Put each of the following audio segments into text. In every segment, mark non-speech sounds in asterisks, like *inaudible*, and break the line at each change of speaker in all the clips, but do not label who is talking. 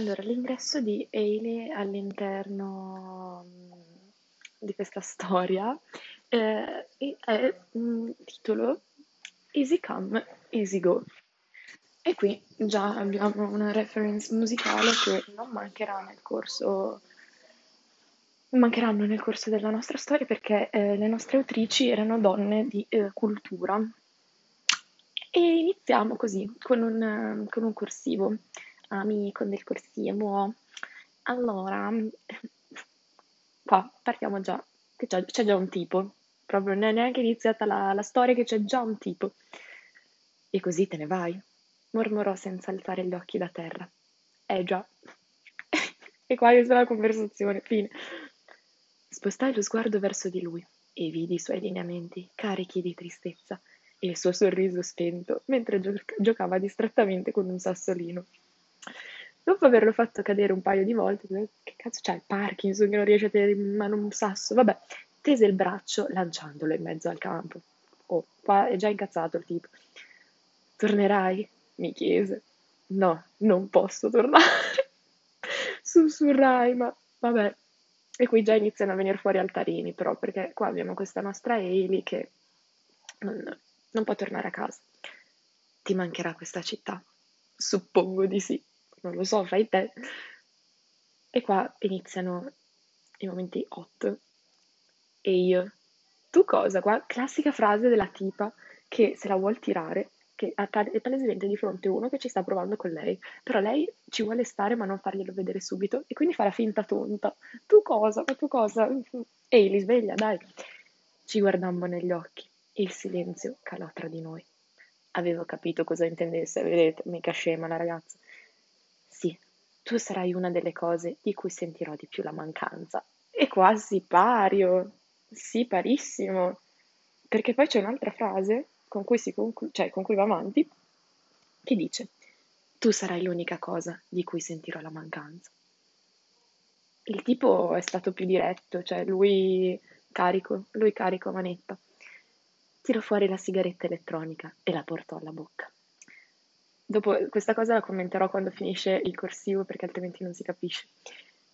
Allora, l'ingresso di Hailey all'interno mm, di questa storia eh, è un titolo Easy Come, Easy Go. E qui già abbiamo una reference musicale che non mancherà nel corso, mancheranno nel corso della nostra storia perché eh, le nostre autrici erano donne di eh, cultura. E iniziamo così, con un, con un corsivo ami con del corsivo. Allora, qua partiamo già, che c'è, c'è già un tipo, proprio non è neanche iniziata la, la storia che c'è già un tipo. E così te ne vai, mormorò senza alzare gli occhi da terra. Eh già. *laughs* e qua inizia la conversazione, fine. Spostai lo sguardo verso di lui e vidi i suoi lineamenti carichi di tristezza e il suo sorriso spento mentre gio- giocava distrattamente con un sassolino. Dopo averlo fatto cadere un paio di volte, che cazzo c'è il Parkinson che non riesce a tenere in mano un sasso? Vabbè, tese il braccio lanciandolo in mezzo al campo. Oh, qua è già incazzato il tipo. Tornerai? mi chiese. No, non posso tornare. *laughs* Sussurrai, ma vabbè. E qui già iniziano a venire fuori altarini, però, perché qua abbiamo questa nostra Ailey che non, non può tornare a casa. Ti mancherà questa città? Suppongo di sì non lo so, fai te. E qua iniziano i momenti hot. E io, tu cosa? Qua, classica frase della tipa che se la vuol tirare, che è palesemente di fronte a uno che ci sta provando con lei, però lei ci vuole stare ma non farglielo vedere subito e quindi fa la finta tonta. Tu cosa? Ma tu cosa? Ehi, li sveglia, dai. Ci guardammo negli occhi. Il silenzio calò tra di noi. Avevo capito cosa intendesse, vedete, mica scema la ragazza. Tu sarai una delle cose di cui sentirò di più la mancanza. E quasi pario, sì, parissimo. Perché poi c'è un'altra frase con cui, conclu- cioè, con cui va avanti, che dice, tu sarai l'unica cosa di cui sentirò la mancanza. Il tipo è stato più diretto, cioè lui carico, lui carico a manetta. Tirò fuori la sigaretta elettronica e la portò alla bocca. Dopo questa cosa la commenterò quando finisce il corsivo perché altrimenti non si capisce.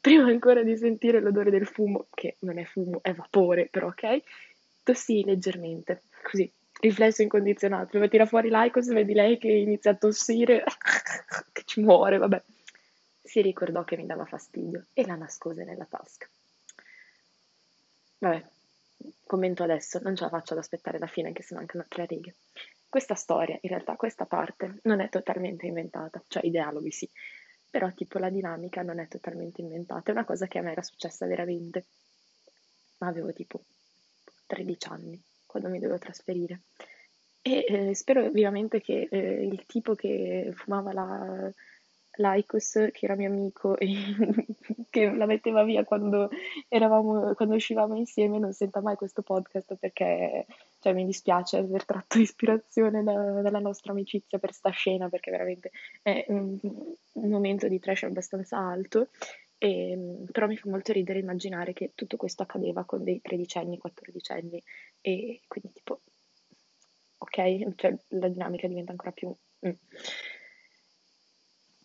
Prima ancora di sentire l'odore del fumo, che non è fumo, è vapore, però ok, tossii leggermente, così, riflesso incondizionato. Dove tira fuori l'Icos, vedi lei che inizia a tossire, *laughs* che ci muore, vabbè. Si ricordò che mi dava fastidio e la nascose nella tasca. Vabbè, commento adesso, non ce la faccio ad aspettare la fine anche se mancano tre righe. Questa storia, in realtà, questa parte non è totalmente inventata, cioè i dialoghi sì, però tipo la dinamica non è totalmente inventata, è una cosa che a me era successa veramente. Ma avevo tipo 13 anni quando mi dovevo trasferire. E eh, spero vivamente che eh, il tipo che fumava la, l'Aicos, che era mio amico e *laughs* che la metteva via quando, eravamo, quando uscivamo insieme, non senta mai questo podcast perché cioè, mi dispiace aver tratto *laughs* ispirazione da, dalla nostra amicizia per sta scena perché veramente è un, un momento di trash abbastanza alto. E, però mi fa molto ridere immaginare che tutto questo accadeva con dei 13 anni, 14 anni e quindi tipo, ok, cioè la dinamica diventa ancora più... Mm.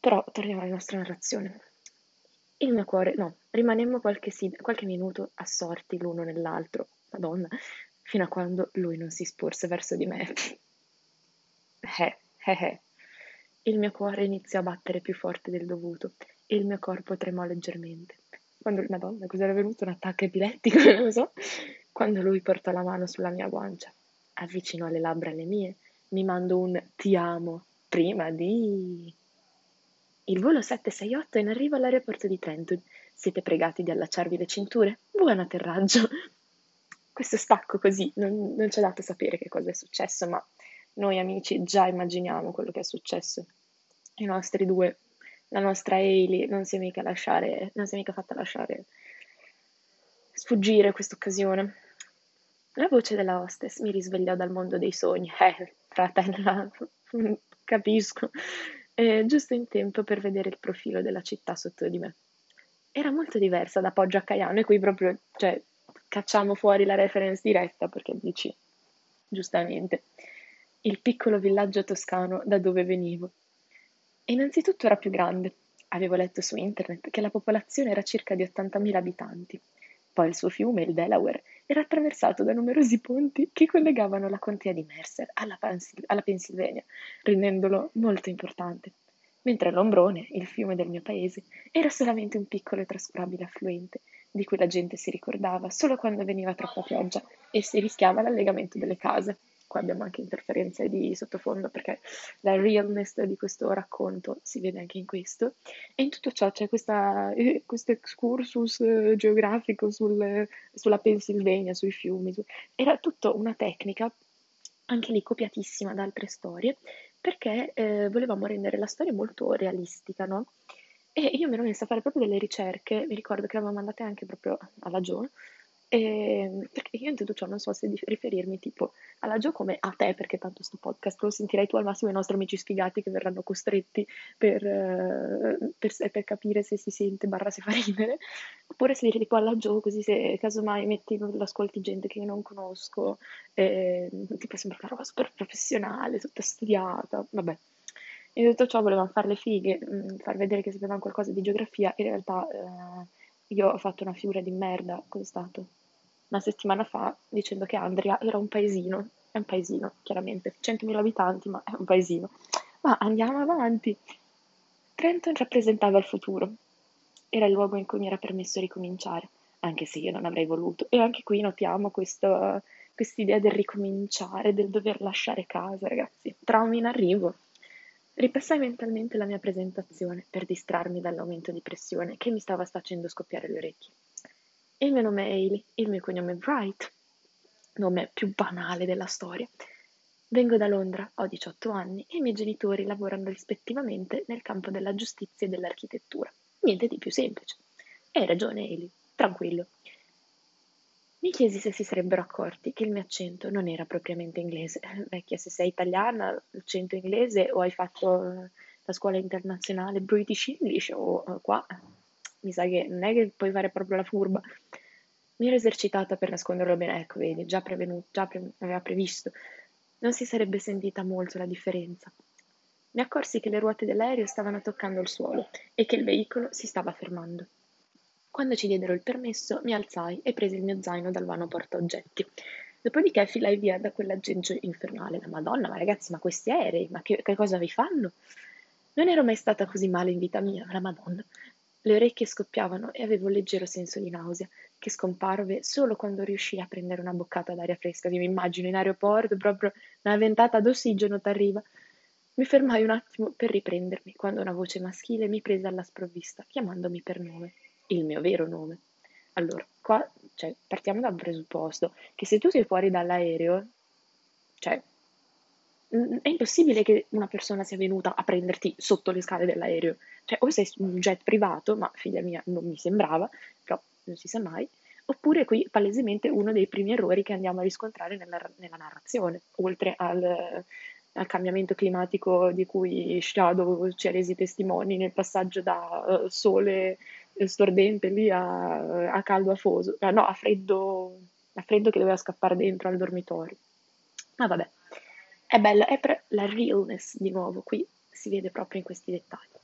Però torniamo alla nostra narrazione. Il mio cuore, no, rimanemmo qualche, qualche minuto assorti l'uno nell'altro, madonna, fino a quando lui non si sporse verso di me. Eh, eh, eh. Il mio cuore iniziò a battere più forte del dovuto e il mio corpo tremò leggermente. Quando, madonna, cos'era venuto? Un attacco epilettico, *laughs* non lo so. Quando lui portò la mano sulla mia guancia, avvicinò le labbra alle mie, mi mandò un ti amo prima di... Il volo 768 è in arrivo all'aeroporto di Trenton. Siete pregati di allacciarvi le cinture? Buon atterraggio! Questo stacco così non, non ci ha dato sapere che cosa è successo, ma noi amici già immaginiamo quello che è successo. I nostri due, la nostra Hailey non si è mica lasciare, non si è mica fatta lasciare sfuggire questa occasione. La voce della hostess mi risvegliò dal mondo dei sogni. Eh, fratella, *laughs* capisco eh, giusto in tempo per vedere il profilo della città sotto di me. Era molto diversa da Poggio a Caiano e qui proprio, cioè, cacciamo fuori la reference diretta perché dici, giustamente, il piccolo villaggio toscano da dove venivo. Innanzitutto era più grande, Avevo letto su internet che la popolazione era circa di 80.000 abitanti. Poi il suo fiume, il Delaware, era attraversato da numerosi ponti che collegavano la contea di Mercer alla, Pensil- alla Pennsylvania, rendendolo molto importante. Mentre l'Ombrone, il fiume del mio paese, era solamente un piccolo e trascurabile affluente, di cui la gente si ricordava solo quando veniva troppa pioggia e si rischiava l'allegamento delle case qua abbiamo anche interferenze di sottofondo perché la realness di questo racconto si vede anche in questo. E in tutto ciò c'è questa, eh, questo excursus eh, geografico sul, sulla Pennsylvania, sui fiumi. Su... Era tutto una tecnica, anche lì copiatissima da altre storie, perché eh, volevamo rendere la storia molto realistica, no? E io mi ero messa a fare proprio delle ricerche, mi ricordo che avevamo mandate anche proprio alla Joe, Ehm, perché io in tutto ciò non so se riferirmi tipo alla Gio come a te, perché tanto sto podcast lo sentirai tu al massimo i nostri amici sfigati che verranno costretti per, eh, per, per capire se si sente barra se fa ridere, oppure se dire tipo alla Gio così se casomai metti l'ascolti gente che io non conosco, eh, tipo sembra una roba super professionale, tutta studiata, vabbè. In tutto ciò volevamo fare le fighe, mm, far vedere che sapevamo qualcosa di geografia, in realtà... Eh, io ho fatto una figura di merda, cos'è stato? Una settimana fa, dicendo che Andria era un paesino. È un paesino, chiaramente. 100.000 abitanti, ma è un paesino. Ma andiamo avanti. Trenton rappresentava il futuro. Era il luogo in cui mi era permesso ricominciare, anche se io non avrei voluto. E anche qui notiamo questa idea del ricominciare, del dover lasciare casa, ragazzi. Traumi in arrivo. Ripassai mentalmente la mia presentazione per distrarmi dall'aumento di pressione che mi stava facendo scoppiare le orecchie. Il mio nome è Hailey, il mio cognome è Wright, nome più banale della storia. Vengo da Londra, ho 18 anni e i miei genitori lavorano rispettivamente nel campo della giustizia e dell'architettura. Niente di più semplice. Hai ragione, Hailey, tranquillo. Mi chiesi se si sarebbero accorti che il mio accento non era propriamente inglese. *laughs* Vecchia, se sei italiana, l'accento inglese o hai fatto eh, la scuola internazionale British English o uh, qua, mi sa che non è che puoi fare proprio la furba. Mi ero esercitata per nasconderlo bene, ecco, vedi, già prevenuto, già pre- aveva previsto. Non si sarebbe sentita molto la differenza. Mi accorsi che le ruote dell'aereo stavano toccando il suolo e che il veicolo si stava fermando. Quando ci diedero il permesso, mi alzai e presi il mio zaino dal vano portaoggetti. Dopodiché filai via da quell'aggeggio infernale. La Madonna, ma ragazzi, ma questi aerei, ma che, che cosa vi fanno? Non ero mai stata così male in vita mia, la Madonna. Le orecchie scoppiavano e avevo un leggero senso di nausea, che scomparve solo quando riuscii a prendere una boccata d'aria fresca. mi immagino in aeroporto, proprio una ventata d'ossigeno t'arriva. Mi fermai un attimo per riprendermi, quando una voce maschile mi prese alla sprovvista, chiamandomi per nome il mio vero nome. Allora, qua cioè, partiamo da un presupposto che se tu sei fuori dall'aereo, cioè, è impossibile che una persona sia venuta a prenderti sotto le scale dell'aereo. Cioè, o sei un jet privato, ma figlia mia non mi sembrava, però non si sa mai, oppure qui palesemente uno dei primi errori che andiamo a riscontrare nella, nella narrazione, oltre al, al, cambiamento climatico di cui Shadow ci ha resi testimoni nel passaggio da uh, sole stordente lì a, a caldo afoso, no, a freddo, a freddo che doveva scappare dentro al dormitorio. Ma vabbè, è bella, è per la realness di nuovo, qui si vede proprio in questi dettagli.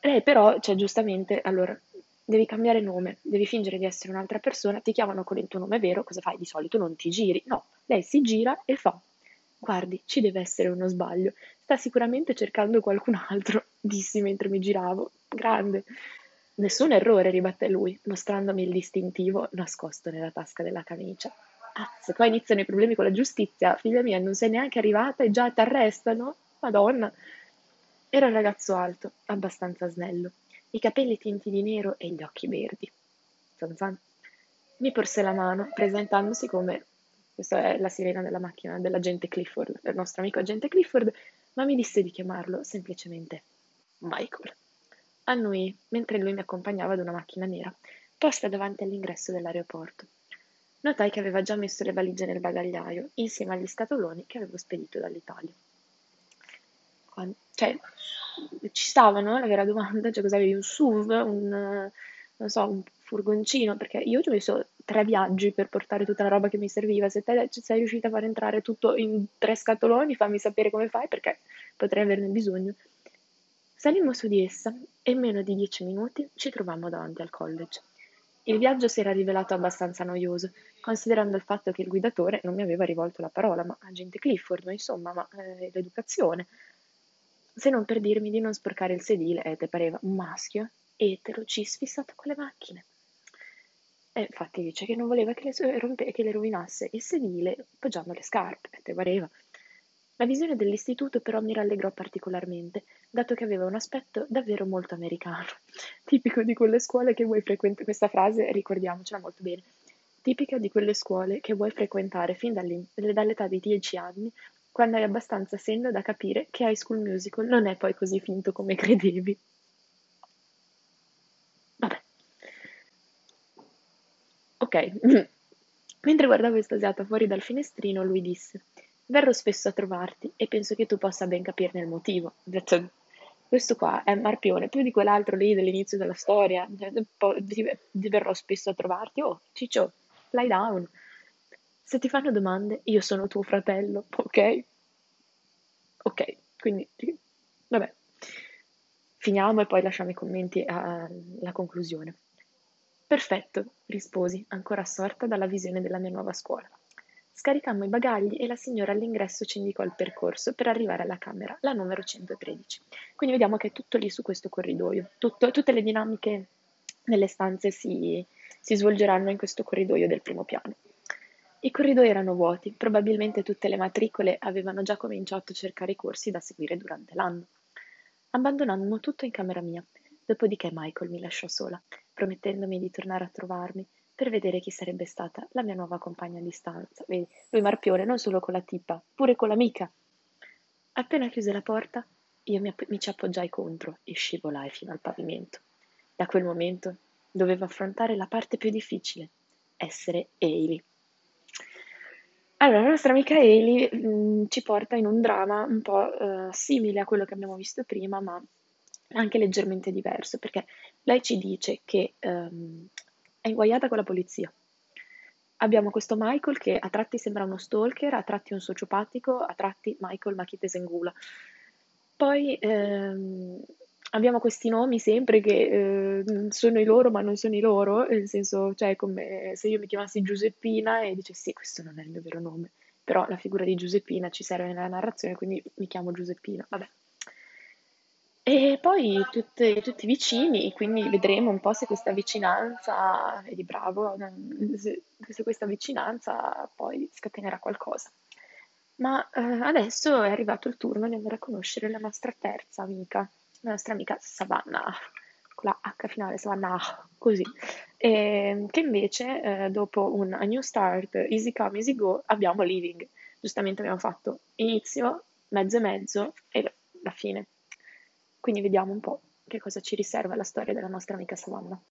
Lei però, cioè giustamente, allora, devi cambiare nome, devi fingere di essere un'altra persona, ti chiamano con il tuo nome vero, cosa fai? Di solito non ti giri, no, lei si gira e fa, guardi, ci deve essere uno sbaglio, sta sicuramente cercando qualcun altro, dissi mentre mi giravo, grande. Nessun errore, ribatté lui, mostrandomi il distintivo nascosto nella tasca della camicia. Azz, qua iniziano i problemi con la giustizia. Figlia mia, non sei neanche arrivata e già ti arrestano? Madonna. Era un ragazzo alto, abbastanza snello, i capelli tinti di nero e gli occhi verdi. Zan zan. Mi porse la mano, presentandosi come questa è la sirena della macchina dell'agente Clifford, del nostro amico agente Clifford, ma mi disse di chiamarlo semplicemente Michael. Annui mentre lui mi accompagnava ad una macchina nera, posta davanti all'ingresso dell'aeroporto. Notai che aveva già messo le valigie nel bagagliaio, insieme agli scatoloni che avevo spedito dall'Italia. Quando, cioè, ci stavano, la vera domanda, cioè cosa avevi, un SUV, un, non so, un furgoncino, perché io ci ho messo tre viaggi per portare tutta la roba che mi serviva, se te sei riuscita a far entrare tutto in tre scatoloni, fammi sapere come fai, perché potrei averne bisogno. Salimmo su di essa e in meno di dieci minuti ci trovammo davanti al college. Il viaggio si era rivelato abbastanza noioso, considerando il fatto che il guidatore non mi aveva rivolto la parola, ma agente Clifford, insomma, ma eh, l'educazione. Se non per dirmi di non sporcare il sedile, e te pareva un maschio etero cis fissato con le macchine. E infatti dice che non voleva che le, che le rovinasse il sedile poggiando le scarpe, e te pareva. La visione dell'istituto però mi rallegrò particolarmente, dato che aveva un aspetto davvero molto americano, *laughs* tipico di quelle scuole che vuoi frequentare. Questa frase ricordiamocela molto bene. Tipica di quelle scuole che vuoi frequentare fin dall'età di 10 anni, quando hai abbastanza senno da capire che High School Musical non è poi così finto come *laughs* credevi. Vabbè. Ok. *laughs* Mentre guardavo estasiata fuori dal finestrino, lui disse Verrò spesso a trovarti e penso che tu possa ben capirne il motivo. Detto, questo qua è Marpione, più di quell'altro lì dell'inizio della storia. Cioè, verrò spesso a trovarti. Oh, Ciccio, fly down. Se ti fanno domande, io sono tuo fratello, ok? Ok, quindi, vabbè. Finiamo e poi lasciamo i commenti alla conclusione. Perfetto, risposi, ancora assorta dalla visione della mia nuova scuola. Scaricammo i bagagli e la signora all'ingresso ci indicò il percorso per arrivare alla camera, la numero 113. Quindi vediamo che è tutto lì su questo corridoio. Tutto, tutte le dinamiche nelle stanze si, si svolgeranno in questo corridoio del primo piano. I corridoi erano vuoti, probabilmente tutte le matricole avevano già cominciato a cercare i corsi da seguire durante l'anno. Abbandonammo tutto in camera mia, dopodiché Michael mi lasciò sola, promettendomi di tornare a trovarmi per vedere chi sarebbe stata la mia nuova compagna di stanza. Vedi, lui marpione non solo con la tipa, pure con l'amica. Appena chiuse la porta, io mi, app- mi ci appoggiai contro e scivolai fino al pavimento. Da quel momento dovevo affrontare la parte più difficile, essere Ailey. Allora, la nostra amica Ailey mh, mm, ci porta in un dramma un po' uh, simile a quello che abbiamo visto prima, ma anche leggermente diverso, perché lei ci dice che um, è inguaiata con la polizia. Abbiamo questo Michael che a tratti sembra uno stalker, a tratti un sociopatico, a tratti Michael Machite Sengula. Poi ehm, abbiamo questi nomi sempre che eh, sono i loro ma non sono i loro, nel senso, cioè come se io mi chiamassi Giuseppina e dice sì, questo non è il mio vero nome, però la figura di Giuseppina ci serve nella narrazione, quindi mi chiamo Giuseppina, vabbè. E poi tutte, tutti vicini, quindi vedremo un po' se questa vicinanza, vedi bravo, se, se questa vicinanza poi scatenerà qualcosa. Ma eh, adesso è arrivato il turno di andare a conoscere la nostra terza amica, la nostra amica Savannah, con la H finale, Savannah, così, e, che invece eh, dopo un A New Start, Easy Come, Easy Go, abbiamo Living. Giustamente abbiamo fatto inizio, mezzo e mezzo e la fine. Quindi vediamo un po' che cosa ci riserva la storia della nostra amica Savannah.